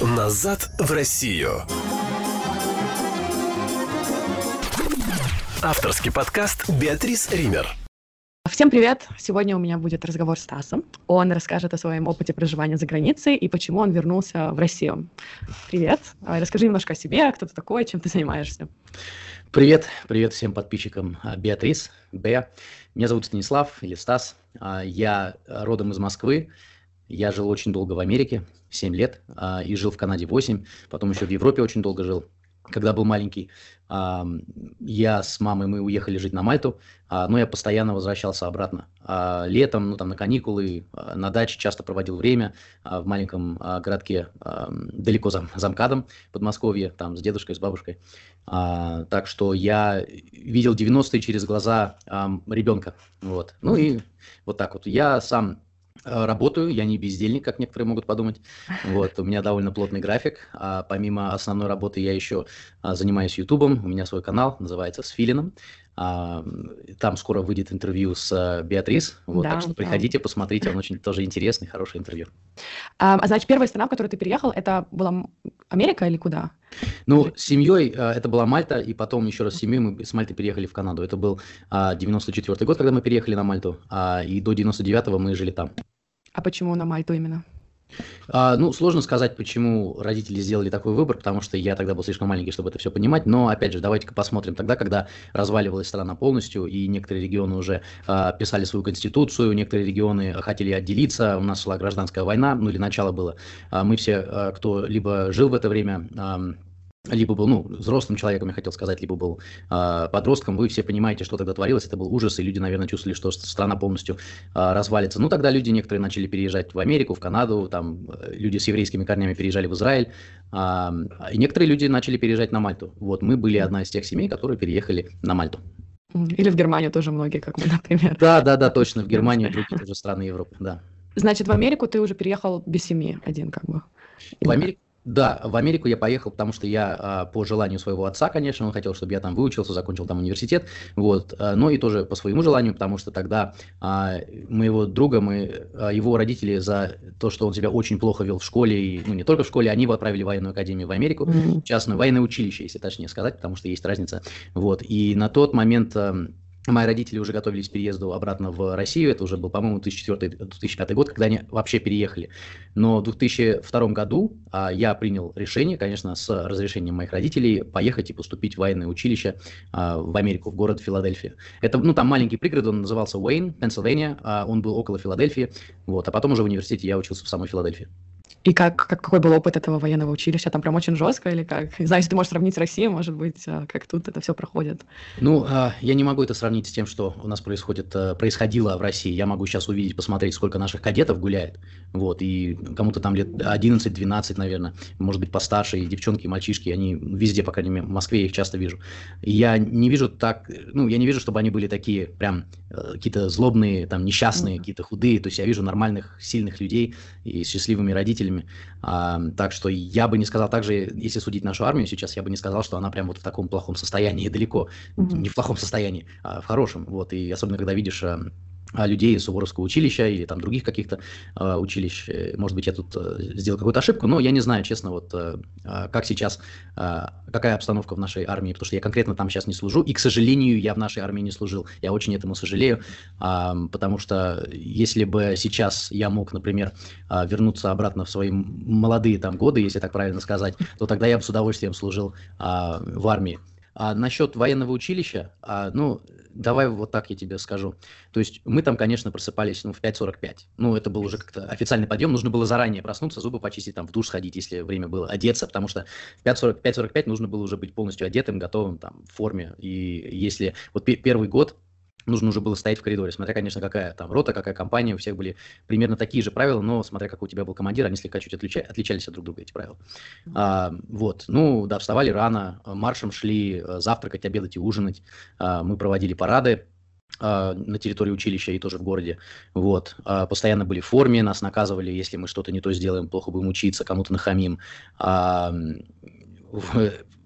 Назад в Россию. Авторский подкаст Беатрис Ример. Всем привет! Сегодня у меня будет разговор с Стасом. Он расскажет о своем опыте проживания за границей и почему он вернулся в Россию. Привет! Расскажи немножко о себе, кто ты такой, чем ты занимаешься. Привет, привет всем подписчикам а, Беатрис, Б. Меня зовут Станислав или Стас. А, я родом из Москвы. Я жил очень долго в Америке, 7 лет, а, и жил в Канаде 8, потом еще в Европе очень долго жил когда был маленький, я с мамой, мы уехали жить на Мальту, а, но я постоянно возвращался обратно. А, летом, ну там на каникулы, а, на даче часто проводил время в маленьком городке далеко за Замкадом, Подмосковье, там с дедушкой, с бабушкой. Так что я видел 90-е через глаза ребенка. Вот. Ну и вот так вот. Я сам работаю, я не бездельник, как некоторые могут подумать. Вот, у меня довольно плотный график. А помимо основной работы я еще а, занимаюсь Ютубом. У меня свой канал, называется «С Филином». А, там скоро выйдет интервью с а, Беатрис. Вот, да, так что приходите, да. посмотрите, он очень тоже интересный, хороший интервью. А, а, значит, первая страна, в которую ты переехал, это была Америка или куда? Ну, с семьей а, это была Мальта, и потом еще раз с семьей мы с Мальты переехали в Канаду. Это был а, 94 год, когда мы переехали на Мальту, а, и до 99-го мы жили там. А почему на Мальту именно? А, ну, сложно сказать, почему родители сделали такой выбор, потому что я тогда был слишком маленький, чтобы это все понимать. Но, опять же, давайте-ка посмотрим тогда, когда разваливалась страна полностью, и некоторые регионы уже а, писали свою конституцию, некоторые регионы хотели отделиться, у нас шла гражданская война, ну или начало было. А, мы все, а, кто либо жил в это время, а, либо был, ну, взрослым человеком, я хотел сказать, либо был э, подростком, вы все понимаете, что тогда творилось, это был ужас, и люди, наверное, чувствовали, что страна полностью э, развалится. Ну, тогда люди некоторые начали переезжать в Америку, в Канаду, там э, люди с еврейскими корнями переезжали в Израиль, э, и некоторые люди начали переезжать на Мальту. Вот мы были одна из тех семей, которые переехали на Мальту. Или в Германию тоже многие, как мы, например. Да, да, да, точно, в Германию и другие тоже страны Европы, да. Значит, в Америку ты уже переехал без семьи один, как бы? В Америку да, в Америку я поехал, потому что я а, по желанию своего отца, конечно, он хотел, чтобы я там выучился, закончил там университет, вот, а, но и тоже по своему желанию, потому что тогда а, моего друга, мы, его родители за то, что он себя очень плохо вел в школе, и, ну не только в школе, они его отправили в военную академию в Америку, mm-hmm. частное военное училище, если точнее сказать, потому что есть разница, вот, и на тот момент Мои родители уже готовились к переезду обратно в Россию. Это уже был, по-моему, 2004-2005 год, когда они вообще переехали. Но в 2002 году а, я принял решение, конечно, с разрешением моих родителей, поехать и поступить в военное училище а, в Америку, в город Филадельфия. Это, ну, там маленький пригород, он назывался Уэйн, Пенсильвания. А, он был около Филадельфии. Вот, а потом уже в университете я учился в самой Филадельфии. И как, как, какой был опыт этого военного училища? Там прям очень жестко или как? Не знаю, если ты можешь сравнить с Россией, может быть, а, как тут это все проходит. Ну, а, я не могу это сравнить с тем, что у нас происходит, а, происходило в России. Я могу сейчас увидеть, посмотреть, сколько наших кадетов гуляет. Вот, и кому-то там лет 11-12, наверное, может быть, постарше, и девчонки, и мальчишки, они везде, по крайней мере, в Москве я их часто вижу. И я не вижу так, ну, я не вижу, чтобы они были такие прям какие-то злобные, там, несчастные, mm-hmm. какие-то худые. То есть я вижу нормальных, сильных людей и счастливыми родителями, родителями. А, так что я бы не сказал также, если судить нашу армию сейчас, я бы не сказал, что она прям вот в таком плохом состоянии далеко. Mm-hmm. Не в плохом состоянии, а в хорошем. Вот, и особенно, когда видишь а, людей из Суворовского училища или там других каких-то э, училищ. Может быть, я тут э, сделал какую-то ошибку, но я не знаю, честно, вот э, как сейчас, э, какая обстановка в нашей армии, потому что я конкретно там сейчас не служу, и, к сожалению, я в нашей армии не служил. Я очень этому сожалею, э, потому что если бы сейчас я мог, например, э, вернуться обратно в свои молодые там годы, если так правильно сказать, то тогда я бы с удовольствием служил э, в армии. А насчет военного училища, а, ну, давай вот так я тебе скажу. То есть мы там, конечно, просыпались ну, в 5.45. Ну, это был уже как-то официальный подъем. Нужно было заранее проснуться, зубы почистить, там, в душ сходить, если время было, одеться, потому что в 5.45 нужно было уже быть полностью одетым, готовым, там, в форме. И если вот первый год нужно уже было стоять в коридоре, смотря, конечно, какая там рота, какая компания, у всех были примерно такие же правила, но смотря как у тебя был командир, они слегка чуть отлича, отличались от друг друга, эти правила. А, вот, ну, да, вставали рано, маршем шли э, завтракать, обедать и ужинать, а, мы проводили парады, а, на территории училища и тоже в городе. Вот. А, постоянно были в форме, нас наказывали, если мы что-то не то сделаем, плохо будем учиться, кому-то нахамим.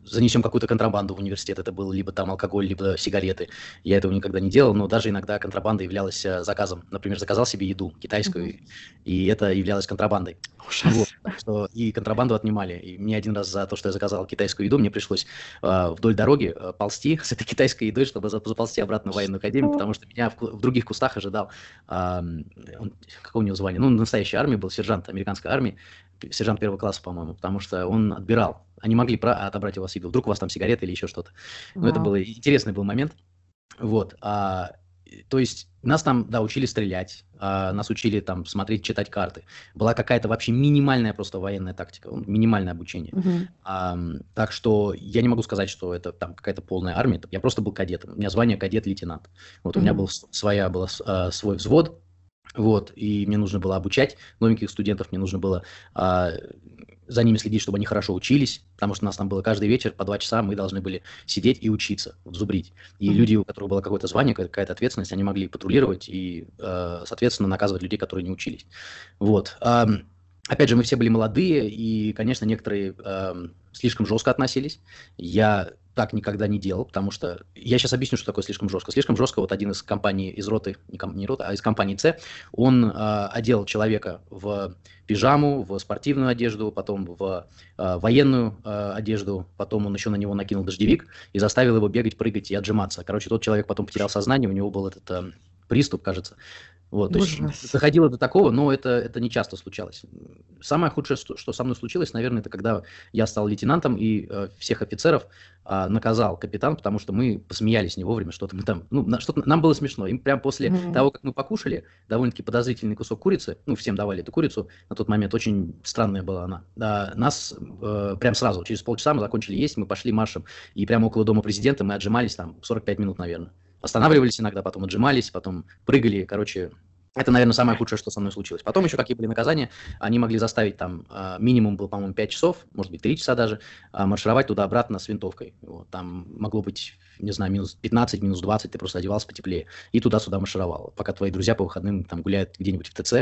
Занесем какую-то контрабанду в университет, это был либо там алкоголь, либо сигареты. Я этого никогда не делал, но даже иногда контрабанда являлась э, заказом. Например, заказал себе еду китайскую, mm-hmm. и это являлось контрабандой. Ужас. Вот, что, и контрабанду отнимали. И мне один раз за то, что я заказал китайскую еду, мне пришлось э, вдоль дороги э, ползти с этой китайской едой, чтобы заползти обратно в военную академию, потому что меня в, в других кустах ожидал, э, он, какого у него звания, ну, настоящей армии был, сержант американской армии, сержант первого класса, по-моему, потому что он отбирал. Они могли про- отобрать у вас еду. Вдруг у вас там сигареты или еще что-то. Но это был интересный был момент. Вот. А, то есть нас там, да, учили стрелять, а, нас учили там смотреть, читать карты. Была какая-то вообще минимальная просто военная тактика, минимальное обучение. Uh-huh. А, так что я не могу сказать, что это там какая-то полная армия. Я просто был кадетом. У меня звание кадет-лейтенант. Вот uh-huh. у меня был своя была а, свой взвод, вот, и мне нужно было обучать новеньких студентов, мне нужно было а, за ними следить, чтобы они хорошо учились, потому что у нас там было каждый вечер по два часа, мы должны были сидеть и учиться, вот, зубрить. И mm-hmm. люди, у которых было какое-то звание, какая-то ответственность, они могли патрулировать и, э, соответственно, наказывать людей, которые не учились. Вот. А, опять же, мы все были молодые, и, конечно, некоторые э, слишком жестко относились. Я так никогда не делал, потому что я сейчас объясню, что такое слишком жестко. Слишком жестко вот один из компаний из роты, не, ком, не роты, а из компании С, он э, одел человека в пижаму, в спортивную одежду, потом в э, военную э, одежду, потом он еще на него накинул дождевик и заставил его бегать, прыгать и отжиматься. Короче, тот человек потом потерял сознание, у него был этот э, приступ, кажется. Вот, то есть доходило до такого, но это, это не часто случалось. Самое худшее, что со мной случилось, наверное, это когда я стал лейтенантом и э, всех офицеров э, наказал капитан, потому что мы посмеялись не вовремя, что-то мы там, ну, на, что-то нам было смешно. Им прямо после mm-hmm. того, как мы покушали, довольно-таки подозрительный кусок курицы, ну, всем давали эту курицу, на тот момент очень странная была она. Да, нас э, прям сразу, через полчаса мы закончили есть, мы пошли маршем, и прямо около дома президента мы отжимались там 45 минут, наверное. Останавливались иногда, потом отжимались, потом прыгали. Короче, это, наверное, самое худшее, что со мной случилось. Потом еще какие были наказания. Они могли заставить там, а, минимум был, по-моему, 5 часов, может быть, 3 часа даже, а, маршировать туда-обратно с винтовкой. Вот, там могло быть, не знаю, минус 15, минус 20, ты просто одевался потеплее. И туда-сюда маршировал. Пока твои друзья по выходным там гуляют где-нибудь в ТЦ,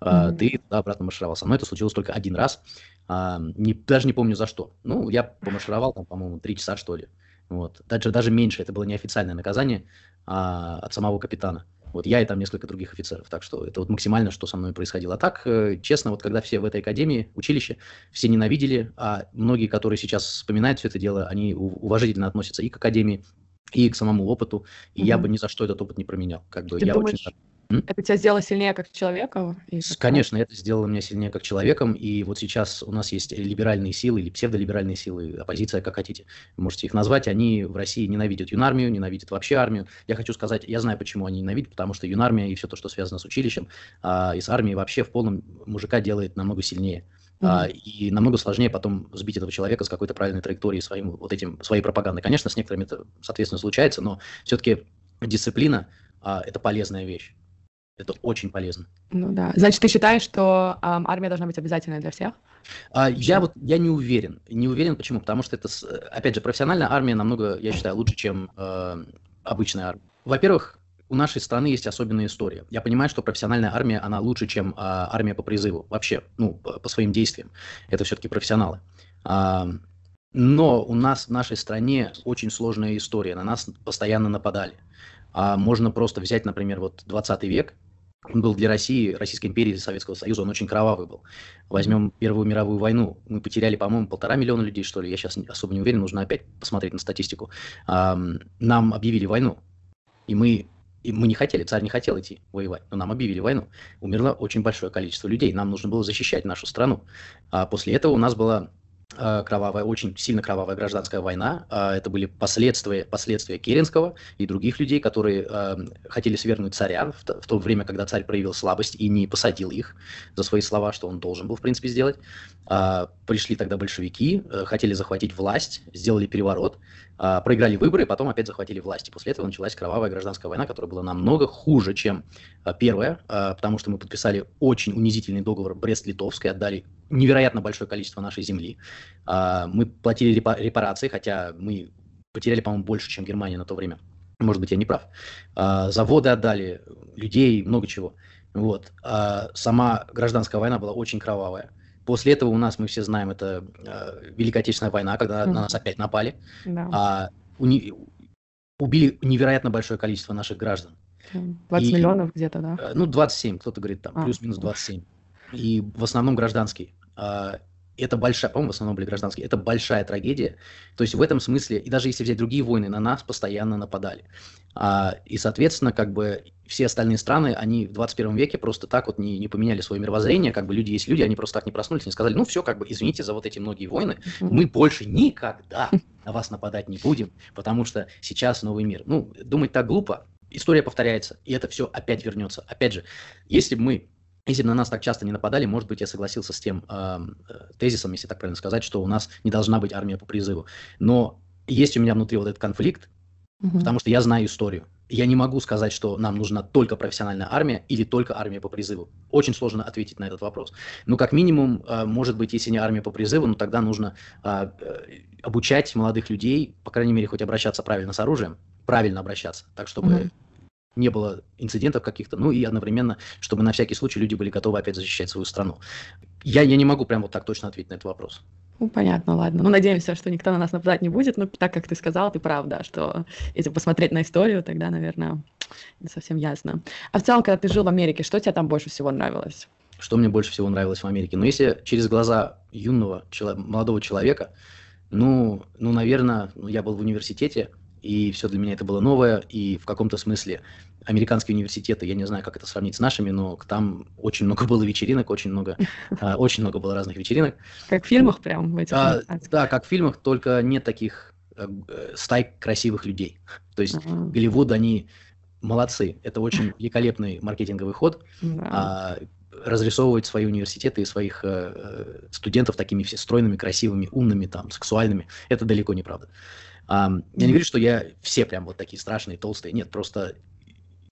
mm-hmm. ты туда-обратно маршировался. Но это случилось только один раз. Не, даже не помню за что. Ну, я помаршировал там, по-моему, 3 часа, что ли. Вот. Даже, даже меньше, это было неофициальное наказание а, от самого капитана. Вот я и там несколько других офицеров. Так что это вот максимально, что со мной происходило. А так, э, честно, вот когда все в этой академии, училище, все ненавидели, а многие, которые сейчас вспоминают все это дело, они уважительно относятся и к академии, и к самому опыту. И mm-hmm. я бы ни за что этот опыт не променял. Как бы Ты я думаешь, очень это тебя сделало сильнее как человека? Конечно, это сделало меня сильнее как человеком, и вот сейчас у нас есть либеральные силы или псевдолиберальные силы, оппозиция, как хотите, можете их назвать, они в России ненавидят юнармию, ненавидят вообще армию. Я хочу сказать, я знаю, почему они ненавидят, потому что юнармия и все то, что связано с училищем, а, и с армией вообще в полном мужика делает намного сильнее. А, и намного сложнее потом сбить этого человека с какой-то правильной траекторией своим вот этим своей пропагандой. Конечно, с некоторыми это, соответственно, случается, но все-таки дисциплина а, это полезная вещь. Это очень полезно. Ну да. Значит, ты считаешь, что э, армия должна быть обязательной для всех? А, я вот я не уверен. Не уверен, почему? Потому что это, опять же, профессиональная армия намного, я считаю, лучше, чем э, обычная армия. Во-первых, у нашей страны есть особенная история. Я понимаю, что профессиональная армия, она лучше, чем э, армия по призыву. Вообще, ну, по, по своим действиям. Это все-таки профессионалы. А, но у нас в нашей стране очень сложная история. На нас постоянно нападали. А можно просто взять, например, вот 20 век, он был для России, Российской империи, Советского Союза, он очень кровавый был. Возьмем Первую мировую войну, мы потеряли, по-моему, полтора миллиона людей, что ли, я сейчас особо не уверен, нужно опять посмотреть на статистику. Нам объявили войну, и мы, и мы не хотели, царь не хотел идти воевать, но нам объявили войну. Умерло очень большое количество людей, нам нужно было защищать нашу страну. А после этого у нас была кровавая, очень сильно кровавая гражданская война. Э, это были последствия, последствия Керенского и других людей, которые э, хотели свергнуть царя в то время, когда царь проявил слабость и не посадил их за свои слова, что он должен был, в принципе, сделать. Пришли тогда большевики, хотели захватить власть, сделали переворот, проиграли выборы, потом опять захватили власть. И после этого началась кровавая гражданская война, которая была намного хуже, чем первая, потому что мы подписали очень унизительный договор Брест-Литовской, отдали невероятно большое количество нашей земли. А, мы платили репарации, хотя мы потеряли, по-моему, больше, чем Германия на то время. Может быть, я не прав. А, заводы отдали, людей, много чего. Вот. А сама гражданская война была очень кровавая. После этого у нас, мы все знаем, это Великая Отечественная война, когда mm-hmm. на нас опять напали. Да. Убили невероятно большое количество наших граждан. 20 и, миллионов где-то, да? Э, ну, 27, кто-то говорит там, а, плюс-минус 27. И в основном гражданские. А, это большая, по-моему, в основном были гражданские, это большая трагедия. То есть в этом смысле, и даже если взять другие войны, на нас постоянно нападали. А, и, соответственно, как бы все остальные страны, они в 21 веке просто так вот не, не поменяли свое мировоззрение, как бы люди есть люди, они просто так не проснулись, не сказали, ну все, как бы извините за вот эти многие войны, мы больше никогда на вас нападать не будем, потому что сейчас новый мир. Ну, думать так глупо, история повторяется, и это все опять вернется. Опять же, если бы мы если бы на нас так часто не нападали, может быть, я согласился с тем э, тезисом, если так правильно сказать, что у нас не должна быть армия по призыву. Но есть у меня внутри вот этот конфликт, угу. потому что я знаю историю. Я не могу сказать, что нам нужна только профессиональная армия или только армия по призыву. Очень сложно ответить на этот вопрос. Но как минимум, э, может быть, если не армия по призыву, ну тогда нужно э, обучать молодых людей, по крайней мере, хоть обращаться правильно с оружием, правильно обращаться, так чтобы угу не было инцидентов каких-то, ну и одновременно, чтобы на всякий случай люди были готовы опять защищать свою страну. Я, я не могу прям вот так точно ответить на этот вопрос. Ну, понятно, ладно. Ну, надеемся, что никто на нас нападать не будет, но так как ты сказал, ты прав, да, что если посмотреть на историю, тогда, наверное, не совсем ясно. А в целом, когда ты жил в Америке, что тебе там больше всего нравилось? Что мне больше всего нравилось в Америке? Ну, если через глаза юного, молодого человека, ну, ну, наверное, ну, я был в университете, и все для меня это было новое, и в каком-то смысле американские университеты, я не знаю, как это сравнить с нашими, но там очень много было вечеринок, очень много, а, очень много было разных вечеринок. Как в фильмах прям? В этих а, да, как в фильмах, только нет таких э, стай красивых людей. То есть uh-huh. Голливуд, они молодцы, это очень великолепный маркетинговый ход. А, разрисовывать свои университеты и своих э, э, студентов такими все стройными, красивыми, умными, там, сексуальными. Это далеко не правда. Я не говорю, что я все прям вот такие страшные, толстые. Нет, просто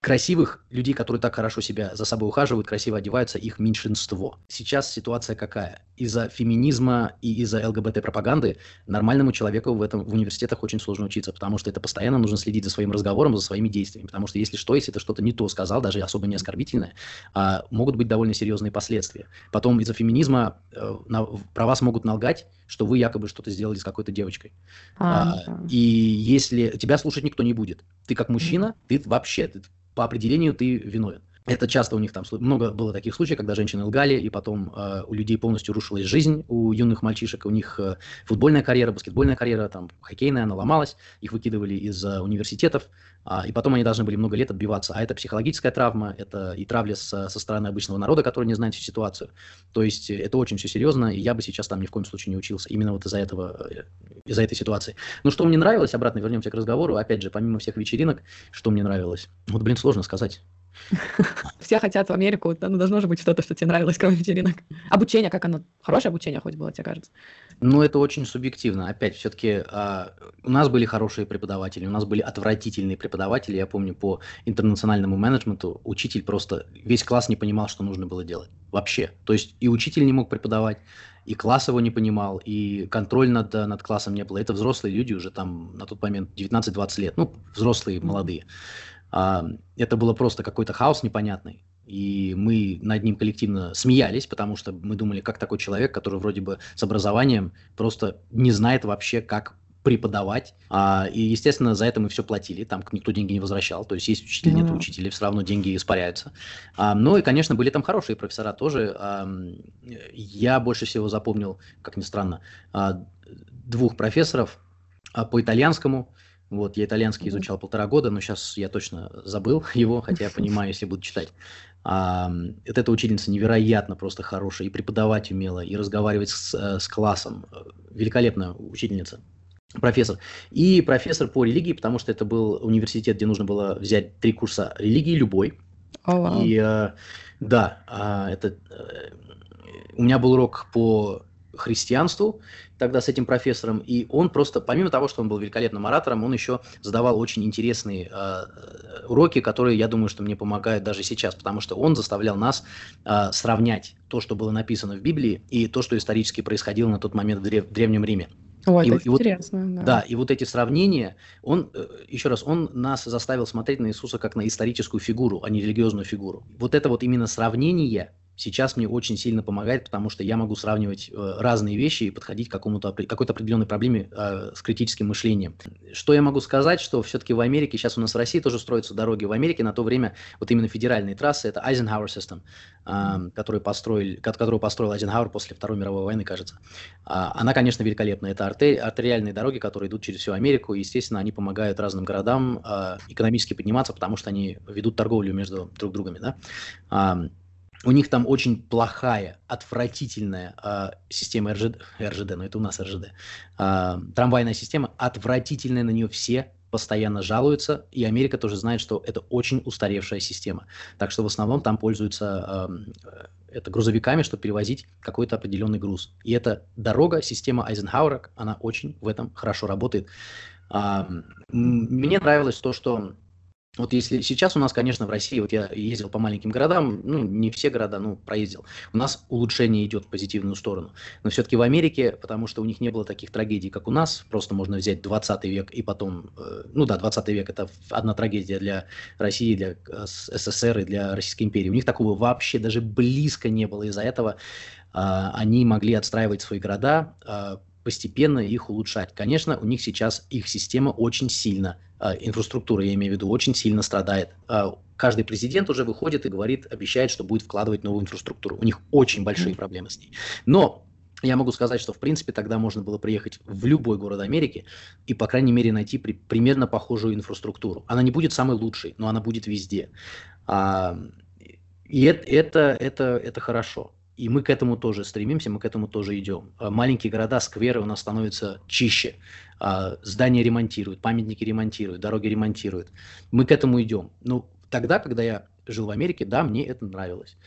красивых людей, которые так хорошо себя за собой ухаживают, красиво одеваются, их меньшинство. Сейчас ситуация какая? Из-за феминизма и из-за ЛГБТ-пропаганды нормальному человеку в этом в университетах очень сложно учиться, потому что это постоянно нужно следить за своим разговором, за своими действиями, потому что если что, если ты что-то не то сказал, даже особо не оскорбительное, а, могут быть довольно серьезные последствия. Потом из-за феминизма э, на, про вас могут налгать, что вы якобы что-то сделали с какой-то девочкой. А, а, и если тебя слушать никто не будет, ты как мужчина, ты вообще ты по определению ты виновен. Это часто у них там много было таких случаев, когда женщины лгали, и потом э, у людей полностью рушилась жизнь, у юных мальчишек, у них э, футбольная карьера, баскетбольная карьера, там хоккейная, она ломалась, их выкидывали из э, университетов, э, и потом они должны были много лет отбиваться. А это психологическая травма, это и травля со, со стороны обычного народа, который не знает всю ситуацию. То есть э, это очень все серьезно, и я бы сейчас там ни в коем случае не учился, именно вот из-за этого, э, из-за этой ситуации. Ну, что мне нравилось, обратно вернемся к разговору, опять же, помимо всех вечеринок, что мне нравилось? Вот, блин, сложно сказать. Все хотят в Америку, ну, должно же быть что-то, что тебе нравилось, кроме вечеринок. Обучение, как оно? Хорошее обучение хоть было, тебе кажется? Ну, это очень субъективно. Опять, все-таки а, у нас были хорошие преподаватели, у нас были отвратительные преподаватели. Я помню, по интернациональному менеджменту учитель просто, весь класс не понимал, что нужно было делать. Вообще. То есть и учитель не мог преподавать, и класс его не понимал, и контроль над, над классом не было. Это взрослые люди уже там на тот момент 19-20 лет, ну, взрослые, молодые. А, это было просто какой-то хаос непонятный. И мы над ним коллективно смеялись, потому что мы думали, как такой человек, который вроде бы с образованием просто не знает вообще, как преподавать. А, и, естественно, за это мы все платили, там никто деньги не возвращал. То есть есть учитель, нет учителей, все равно деньги испаряются. А, ну и, конечно, были там хорошие профессора тоже. А, я больше всего запомнил, как ни странно, а, двух профессоров а, по итальянскому вот, я итальянский изучал полтора года, но сейчас я точно забыл его, хотя я понимаю, если буду читать. А, вот эта учительница невероятно просто хорошая, и преподавать умела, и разговаривать с, э, с классом. Великолепная учительница, профессор. И профессор по религии, потому что это был университет, где нужно было взять три курса религии любой. Oh, wow. И э, да, а, это э, у меня был урок по христианству, тогда с этим профессором, и он просто, помимо того, что он был великолепным оратором, он еще задавал очень интересные э, уроки, которые, я думаю, что мне помогают даже сейчас, потому что он заставлял нас э, сравнять то, что было написано в Библии, и то, что исторически происходило на тот момент в, древ- в Древнем Риме. О, и, это и интересно, вот, да. Да, и вот эти сравнения, он, э, еще раз, он нас заставил смотреть на Иисуса как на историческую фигуру, а не религиозную фигуру. Вот это вот именно сравнение, сейчас мне очень сильно помогает, потому что я могу сравнивать э, разные вещи и подходить к какому-то, какой-то определенной проблеме э, с критическим мышлением. Что я могу сказать, что все-таки в Америке, сейчас у нас в России тоже строятся дороги, в Америке на то время вот именно федеральные трассы, это Eisenhower System, э, который построил, которую построил Eisenhower после Второй мировой войны, кажется. Э, она, конечно, великолепна. Это артер, артериальные дороги, которые идут через всю Америку, и, естественно, они помогают разным городам экономически подниматься, потому что они ведут торговлю между друг другами, да. У них там очень плохая, отвратительная э, система РЖД, РЖД, но это у нас РЖД, э, трамвайная система, отвратительная, на нее все постоянно жалуются, и Америка тоже знает, что это очень устаревшая система. Так что в основном там пользуются э, это грузовиками, чтобы перевозить какой-то определенный груз. И эта дорога, система Айзенхауэра, она очень в этом хорошо работает. Э, мне нравилось то, что вот если сейчас у нас, конечно, в России, вот я ездил по маленьким городам, ну, не все города, ну, проездил, у нас улучшение идет в позитивную сторону. Но все-таки в Америке, потому что у них не было таких трагедий, как у нас, просто можно взять 20 век и потом, э, ну да, 20 век это одна трагедия для России, для э, СССР и для Российской империи. У них такого вообще даже близко не было. Из-за этого а, они могли отстраивать свои города, а, постепенно их улучшать. Конечно, у них сейчас их система очень сильно, э, инфраструктура, я имею в виду, очень сильно страдает. Э, каждый президент уже выходит и говорит, обещает, что будет вкладывать новую инфраструктуру. У них очень большие проблемы с ней. Но я могу сказать, что в принципе тогда можно было приехать в любой город Америки и, по крайней мере, найти при, примерно похожую инфраструктуру. Она не будет самой лучшей, но она будет везде. А, и это, это, это, это хорошо. И мы к этому тоже стремимся, мы к этому тоже идем. А маленькие города, скверы у нас становятся чище. А, здания ремонтируют, памятники ремонтируют, дороги ремонтируют. Мы к этому идем. Ну, тогда, когда я жил в Америке, да, мне это нравилось.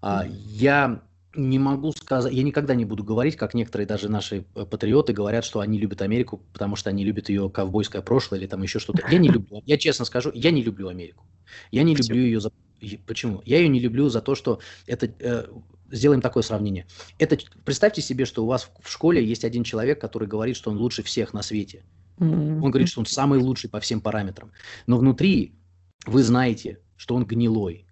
А, я не могу сказать, я никогда не буду говорить, как некоторые даже наши э, патриоты говорят, что они любят Америку, потому что они любят ее ковбойское прошлое или там еще что-то. Я не люблю, я честно скажу, я не люблю Америку. Я не люблю ее за... Почему? Я ее не люблю за то, что это э, сделаем такое сравнение. Это, представьте себе, что у вас в школе есть один человек, который говорит, что он лучше всех на свете. Mm-hmm. Он говорит, что он самый лучший по всем параметрам. Но внутри вы знаете, что он гнилой,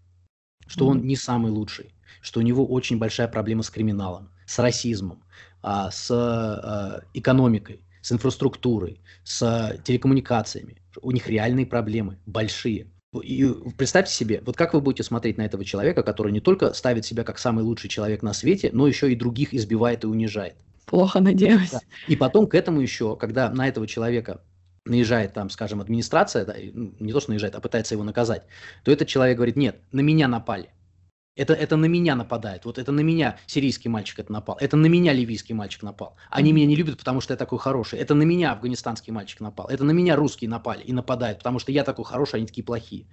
что mm-hmm. он не самый лучший, что у него очень большая проблема с криминалом, с расизмом, а, с а, экономикой, с инфраструктурой, с телекоммуникациями. У них реальные проблемы, большие. И представьте себе, вот как вы будете смотреть на этого человека, который не только ставит себя как самый лучший человек на свете, но еще и других избивает и унижает. Плохо, надеюсь. Да. И потом к этому еще, когда на этого человека наезжает там, скажем, администрация, да, ну, не то, что наезжает, а пытается его наказать, то этот человек говорит, нет, на меня напали. Это, это на меня нападает. Вот это на меня сирийский мальчик это напал. Это на меня ливийский мальчик напал. Они меня не любят, потому что я такой хороший. Это на меня афганистанский мальчик напал. Это на меня русские напали и нападают, потому что я такой хороший, они такие плохие.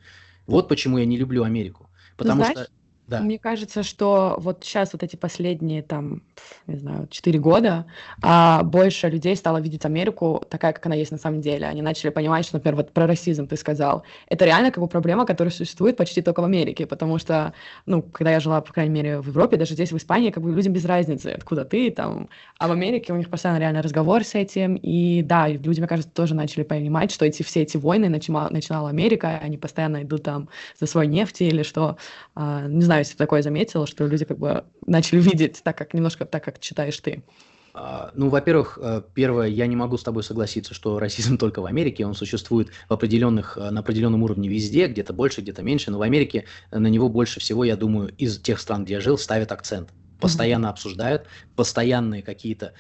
Вот почему я не люблю Америку. Потому Знаешь, что да. Мне кажется, что вот сейчас вот эти последние там, не знаю, четыре года, а, больше людей стало видеть Америку такая, как она есть на самом деле. Они начали понимать, что, например, вот про расизм ты сказал. Это реально как бы проблема, которая существует почти только в Америке, потому что, ну, когда я жила, по крайней мере, в Европе, даже здесь, в Испании, как бы людям без разницы, откуда ты там. А в Америке у них постоянно реально разговор с этим. И да, люди, мне кажется, тоже начали понимать, что эти все эти войны начинала, начинала Америка, они постоянно идут там за свой нефть или что, а, не знаю, знаю, если ты такое заметила, что люди как бы начали видеть так, как немножко так, как читаешь ты. А, ну, во-первых, э, первое, я не могу с тобой согласиться, что расизм только в Америке, он существует в определенных, э, на определенном уровне везде, где-то больше, где-то меньше, но в Америке на него больше всего, я думаю, из тех стран, где я жил, ставят акцент. Постоянно mm-hmm. обсуждают, постоянные какие-то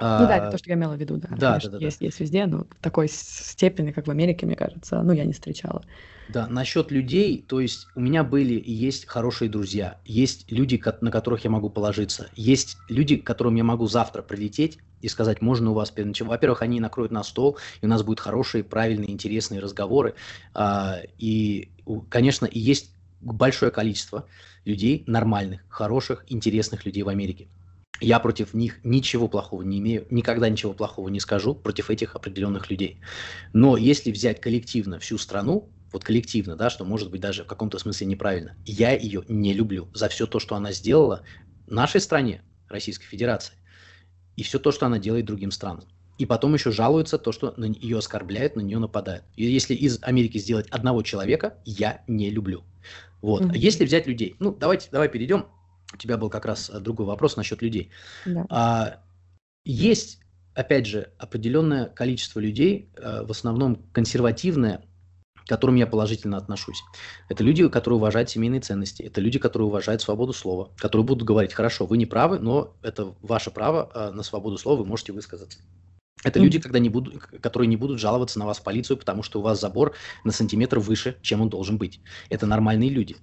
ну да, это а, то, что я имела в виду, да. Да, да, да. Есть, есть везде, но такой степени, как в Америке, мне кажется, ну, я не встречала. Да, насчет людей, то есть у меня были и есть хорошие друзья, есть люди, на которых я могу положиться, есть люди, к которым я могу завтра прилететь и сказать, можно у вас переночевать. Во-первых, они накроют на стол, и у нас будут хорошие, правильные, интересные разговоры. А, и, конечно, и есть большое количество людей нормальных, хороших, интересных людей в Америке. Я против них ничего плохого не имею, никогда ничего плохого не скажу против этих определенных людей. Но если взять коллективно всю страну, вот коллективно, да, что может быть даже в каком-то смысле неправильно, я ее не люблю за все то, что она сделала нашей стране, Российской Федерации, и все то, что она делает другим странам. И потом еще жалуются то, что на ее оскорбляют, на нее нападают. И если из Америки сделать одного человека, я не люблю. Вот. Mm-hmm. Если взять людей, ну давайте, давай перейдем у тебя был как раз другой вопрос насчет людей. Да. А, есть, опять же, определенное количество людей, а, в основном консервативное, к которым я положительно отношусь. Это люди, которые уважают семейные ценности, это люди, которые уважают свободу слова, которые будут говорить, хорошо, вы не правы, но это ваше право а, на свободу слова, вы можете высказаться. Это люди, когда не будут, которые не будут жаловаться на вас в полицию, потому что у вас забор на сантиметр выше, чем он должен быть. Это нормальные люди.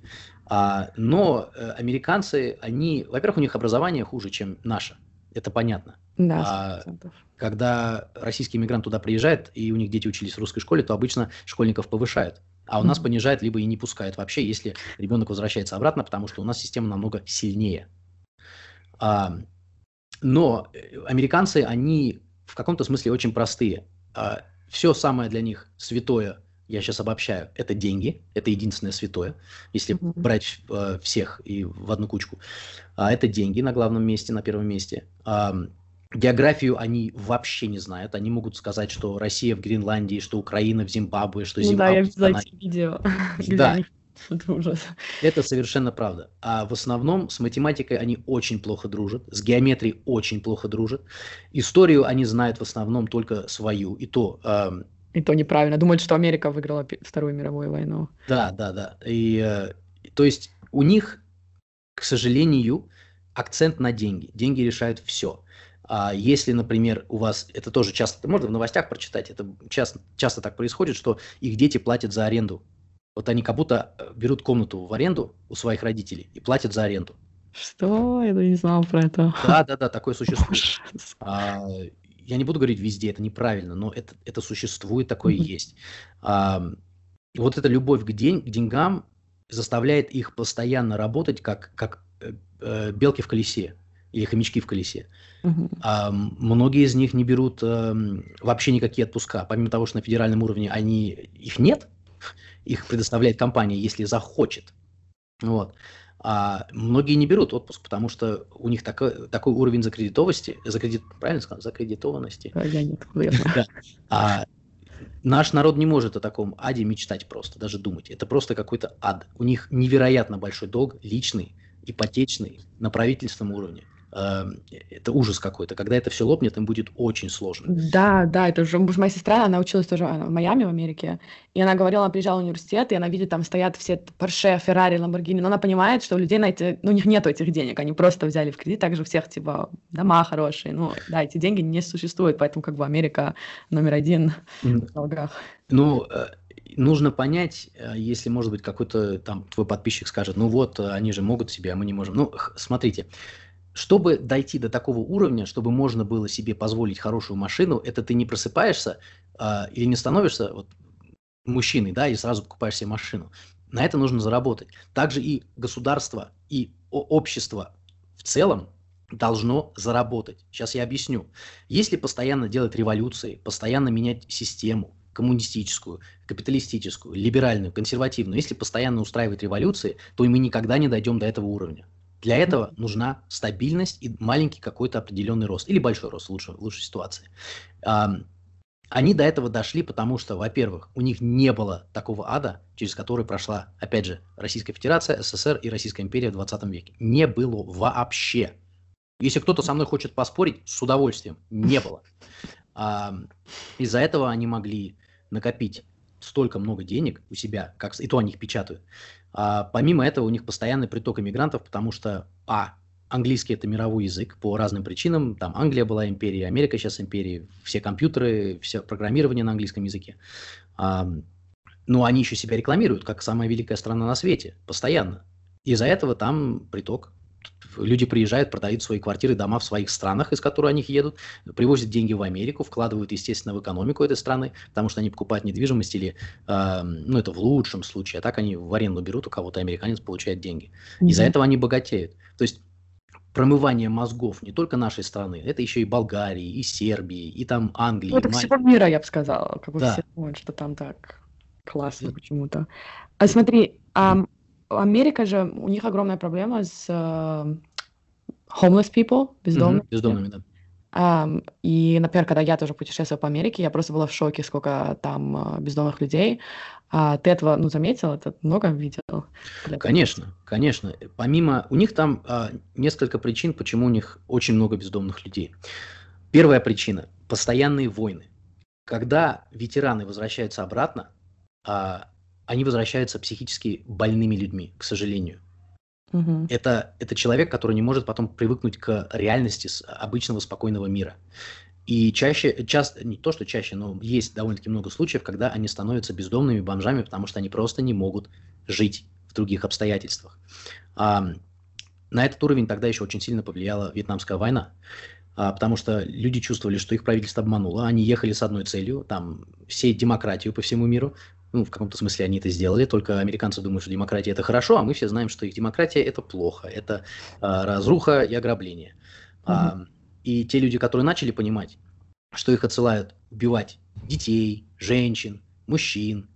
А, но э, американцы, они, во-первых, у них образование хуже, чем наше. Это понятно. Да, а, когда российский иммигрант туда приезжает, и у них дети учились в русской школе, то обычно школьников повышают. А у нас понижают, либо и не пускают вообще, если ребенок возвращается обратно, потому что у нас система намного сильнее. А, но э, американцы, они в каком-то смысле очень простые. А, все самое для них святое, я сейчас обобщаю, это деньги, это единственное святое, если mm-hmm. брать э, всех и в одну кучку. А, это деньги на главном месте, на первом месте. А, географию они вообще не знают. Они могут сказать, что Россия в Гренландии, что Украина в Зимбабве, что ну, Зимбабве... Да, я видела эти видео. Да, Это ужас. Это совершенно правда. А в основном с математикой они очень плохо дружат, с геометрией очень плохо дружат. Историю они знают в основном только свою, и то... И то неправильно. Думают, что Америка выиграла Вторую мировую войну. Да, да, да. И, э, то есть у них, к сожалению, акцент на деньги. Деньги решают все. А если, например, у вас, это тоже часто, можно в новостях прочитать, это часто, часто так происходит, что их дети платят за аренду вот они как будто э, берут комнату в аренду у своих родителей и платят за аренду. Что? Я не знал про это. Да, да, да, такое существует. А, я не буду говорить везде, это неправильно, но это, это существует, такое mm-hmm. есть. А, вот эта любовь к, день, к деньгам заставляет их постоянно работать, как, как э, э, белки в колесе или хомячки в колесе. Uh-huh. А, многие из них не берут э, вообще никакие отпуска. Помимо того, что на федеральном уровне они, их нет, их предоставляет компания, если захочет. Вот. А многие не берут отпуск, потому что у них такой, такой уровень закредитованности, закредит, правильно сказал, закредитованности. А я нет, А наш народ не может о таком аде мечтать просто, даже думать. Это просто какой-то ад. У них невероятно большой долг, личный, ипотечный, на правительственном уровне. Эм, это ужас какой-то. Когда это все лопнет, им будет очень сложно. Да, да, это же моя сестра, она училась тоже в Майами, в Америке, и она говорила, она приезжала в университет, и она видит, там стоят все Porsche, Ferrari, Lamborghini, но она понимает, что у людей на эти, ну, у них нет этих денег, они просто взяли в кредит, также у всех, типа, дома хорошие, ну, да, эти деньги не существуют, поэтому, как бы, Америка номер один в долгах. Ну, э, нужно понять, э, если, может быть, какой-то там твой подписчик скажет, ну вот, э, они же могут себе, а мы не можем. Ну, смотрите, чтобы дойти до такого уровня, чтобы можно было себе позволить хорошую машину, это ты не просыпаешься э, или не становишься вот, мужчиной, да, и сразу покупаешь себе машину. На это нужно заработать. Также и государство, и общество в целом должно заработать. Сейчас я объясню. Если постоянно делать революции, постоянно менять систему, коммунистическую, капиталистическую, либеральную, консервативную, если постоянно устраивать революции, то и мы никогда не дойдем до этого уровня. Для этого нужна стабильность и маленький какой-то определенный рост, или большой рост в лучшей ситуации. Они до этого дошли, потому что, во-первых, у них не было такого ада, через который прошла, опять же, Российская Федерация, СССР и Российская империя в 20 веке. Не было вообще. Если кто-то со мной хочет поспорить, с удовольствием. Не было. Из-за этого они могли накопить столько много денег у себя, как, и то они их печатают, а, помимо этого, у них постоянный приток иммигрантов, потому что, а, английский это мировой язык по разным причинам. Там Англия была империей, Америка сейчас империя, все компьютеры, все программирование на английском языке. А, но они еще себя рекламируют как самая великая страна на свете, постоянно. Из-за этого там приток люди приезжают, продают свои квартиры, дома в своих странах, из которых они едут, привозят деньги в Америку, вкладывают, естественно, в экономику этой страны, потому что они покупают недвижимость или, э, ну, это в лучшем случае, а так они в аренду берут, у кого-то американец получает деньги. Mm-hmm. Из-за этого они богатеют. То есть промывание мозгов не только нашей страны, это еще и Болгарии, и Сербии, и там Англии. Ну, это всего мира, я бы сказала. Как бы да. все думают, что там так классно почему-то. А смотри, а, Америка же, у них огромная проблема с uh, homeless people, бездомными. Mm-hmm, бездомными, да. И, например, когда я тоже путешествовала по Америке, я просто была в шоке, сколько там а, бездомных людей. А ты этого, ну, заметил, это много видел? Конечно, конечно. Помимо, у них там а, несколько причин, почему у них очень много бездомных людей. Первая причина – постоянные войны. Когда ветераны возвращаются обратно, а, они возвращаются психически больными людьми, к сожалению. Угу. Это, это человек, который не может потом привыкнуть к реальности обычного спокойного мира. И чаще, часто, не то, что чаще, но есть довольно-таки много случаев, когда они становятся бездомными бомжами, потому что они просто не могут жить в других обстоятельствах. А, на этот уровень тогда еще очень сильно повлияла Вьетнамская война, а, потому что люди чувствовали, что их правительство обмануло, они ехали с одной целью, там, сеять демократию по всему миру, ну, в каком-то смысле они это сделали, только американцы думают, что демократия это хорошо, а мы все знаем, что их демократия это плохо, это а, разруха и ограбление. Mm-hmm. А, и те люди, которые начали понимать, что их отсылают убивать детей, женщин, мужчин,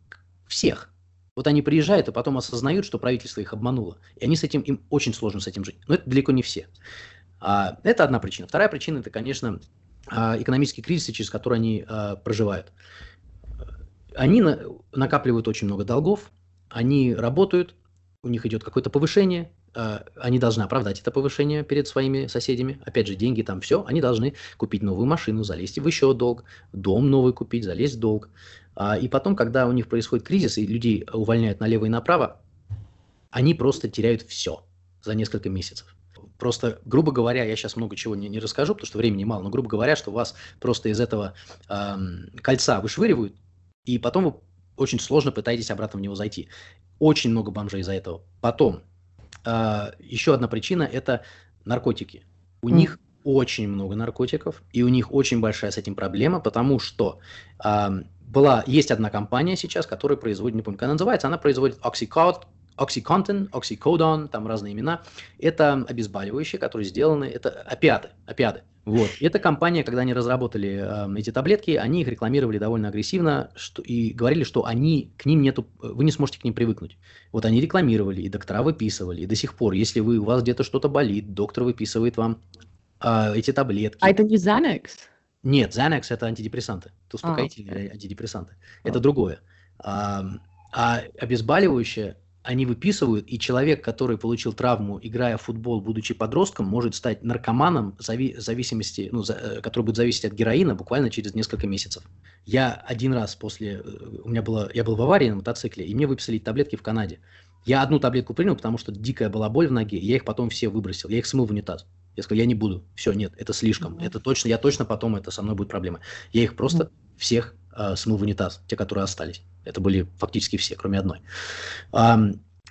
всех. Вот они приезжают и потом осознают, что правительство их обмануло. И они с этим, им очень сложно с этим жить. Но это далеко не все. А, это одна причина. Вторая причина, это, конечно, а, экономический кризис, через который они а, проживают. Они на, накапливают очень много долгов, они работают, у них идет какое-то повышение, э, они должны оправдать это повышение перед своими соседями. Опять же, деньги там все, они должны купить новую машину, залезть в еще долг, дом новый купить, залезть в долг. А, и потом, когда у них происходит кризис и людей увольняют налево и направо, они просто теряют все за несколько месяцев. Просто, грубо говоря, я сейчас много чего не, не расскажу, потому что времени мало, но, грубо говоря, что вас просто из этого эм, кольца вышвыривают, и потом вы очень сложно пытаетесь обратно в него зайти. Очень много бомжей из-за этого. Потом, э, еще одна причина – это наркотики. У mm. них очень много наркотиков, и у них очень большая с этим проблема, потому что э, была, есть одна компания сейчас, которая производит, не помню, как она называется, она производит Oxycontin, Oxycontin, Oxycodone, там разные имена. Это обезболивающие, которые сделаны, это опиаты, опиаты. Вот. И эта компания, когда они разработали э, эти таблетки, они их рекламировали довольно агрессивно что, и говорили, что они, к ним нету, вы не сможете к ним привыкнуть. Вот они рекламировали, и доктора выписывали, и до сих пор, если вы, у вас где-то что-то болит, доктор выписывает вам э, эти таблетки. А это не Xanax? Нет, Xanax это антидепрессанты, это успокоительные а, okay. антидепрессанты. Это а. другое. А, а обезболивающее они выписывают, и человек, который получил травму, играя в футбол, будучи подростком, может стать наркоманом, зави- зависимости, ну, за, э, который будет зависеть от героина буквально через несколько месяцев. Я один раз после, э, у меня было, я был в аварии на мотоцикле, и мне выписали таблетки в Канаде. Я одну таблетку принял, потому что дикая была боль в ноге, и я их потом все выбросил, я их смыл в унитаз. Я сказал, я не буду, все, нет, это слишком, mm-hmm. это точно, я точно потом, это со мной будет проблема. Я их просто mm-hmm. всех э, смыл в унитаз, те, которые остались. Это были фактически все, кроме одной.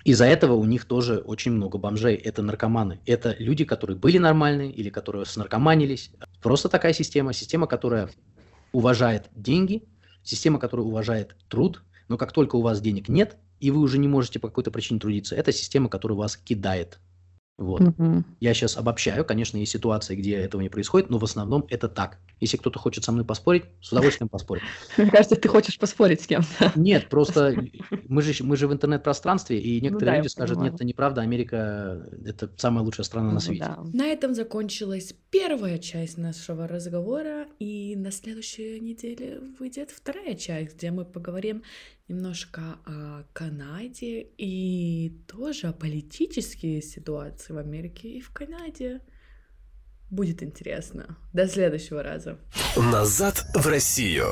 Из-за этого у них тоже очень много бомжей. Это наркоманы. Это люди, которые были нормальные или которые снаркоманились. Просто такая система. Система, которая уважает деньги, система, которая уважает труд. Но как только у вас денег нет, и вы уже не можете по какой-то причине трудиться, это система, которая вас кидает. Вот. Угу. Я сейчас обобщаю, конечно, есть ситуации, где этого не происходит, но в основном это так. Если кто-то хочет со мной поспорить, с удовольствием поспорим. Мне кажется, ты хочешь поспорить с кем-то. Нет, просто мы же, мы же в интернет-пространстве, и ну некоторые ну, люди скажут, нет, это неправда, Америка — это самая лучшая страна ну, на свете. Да. На этом закончилась первая часть нашего разговора, и на следующей неделе выйдет вторая часть, где мы поговорим немножко о Канаде и тоже о политические ситуации в Америке и в Канаде. Будет интересно. До следующего раза. Назад в Россию.